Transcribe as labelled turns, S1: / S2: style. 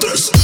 S1: this.